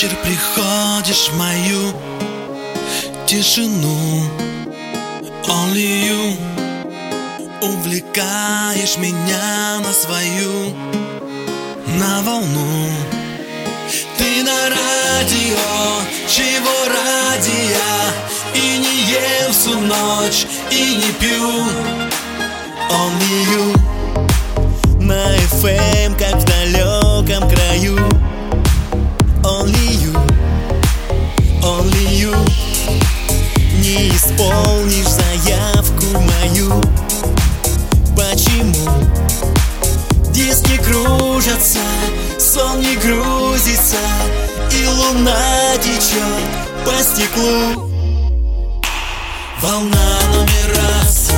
вечер приходишь в мою тишину. Only you. Увлекаешь меня на свою На волну. Ты на радио Чего ради я? И не ем всю ночь И не пью. Only you. На FM, как в грузится И луна течет по стеклу. Волна номер раз,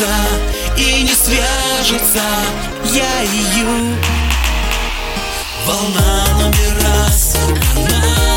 кажется И не свяжется. Я ю. Волна номер раз, она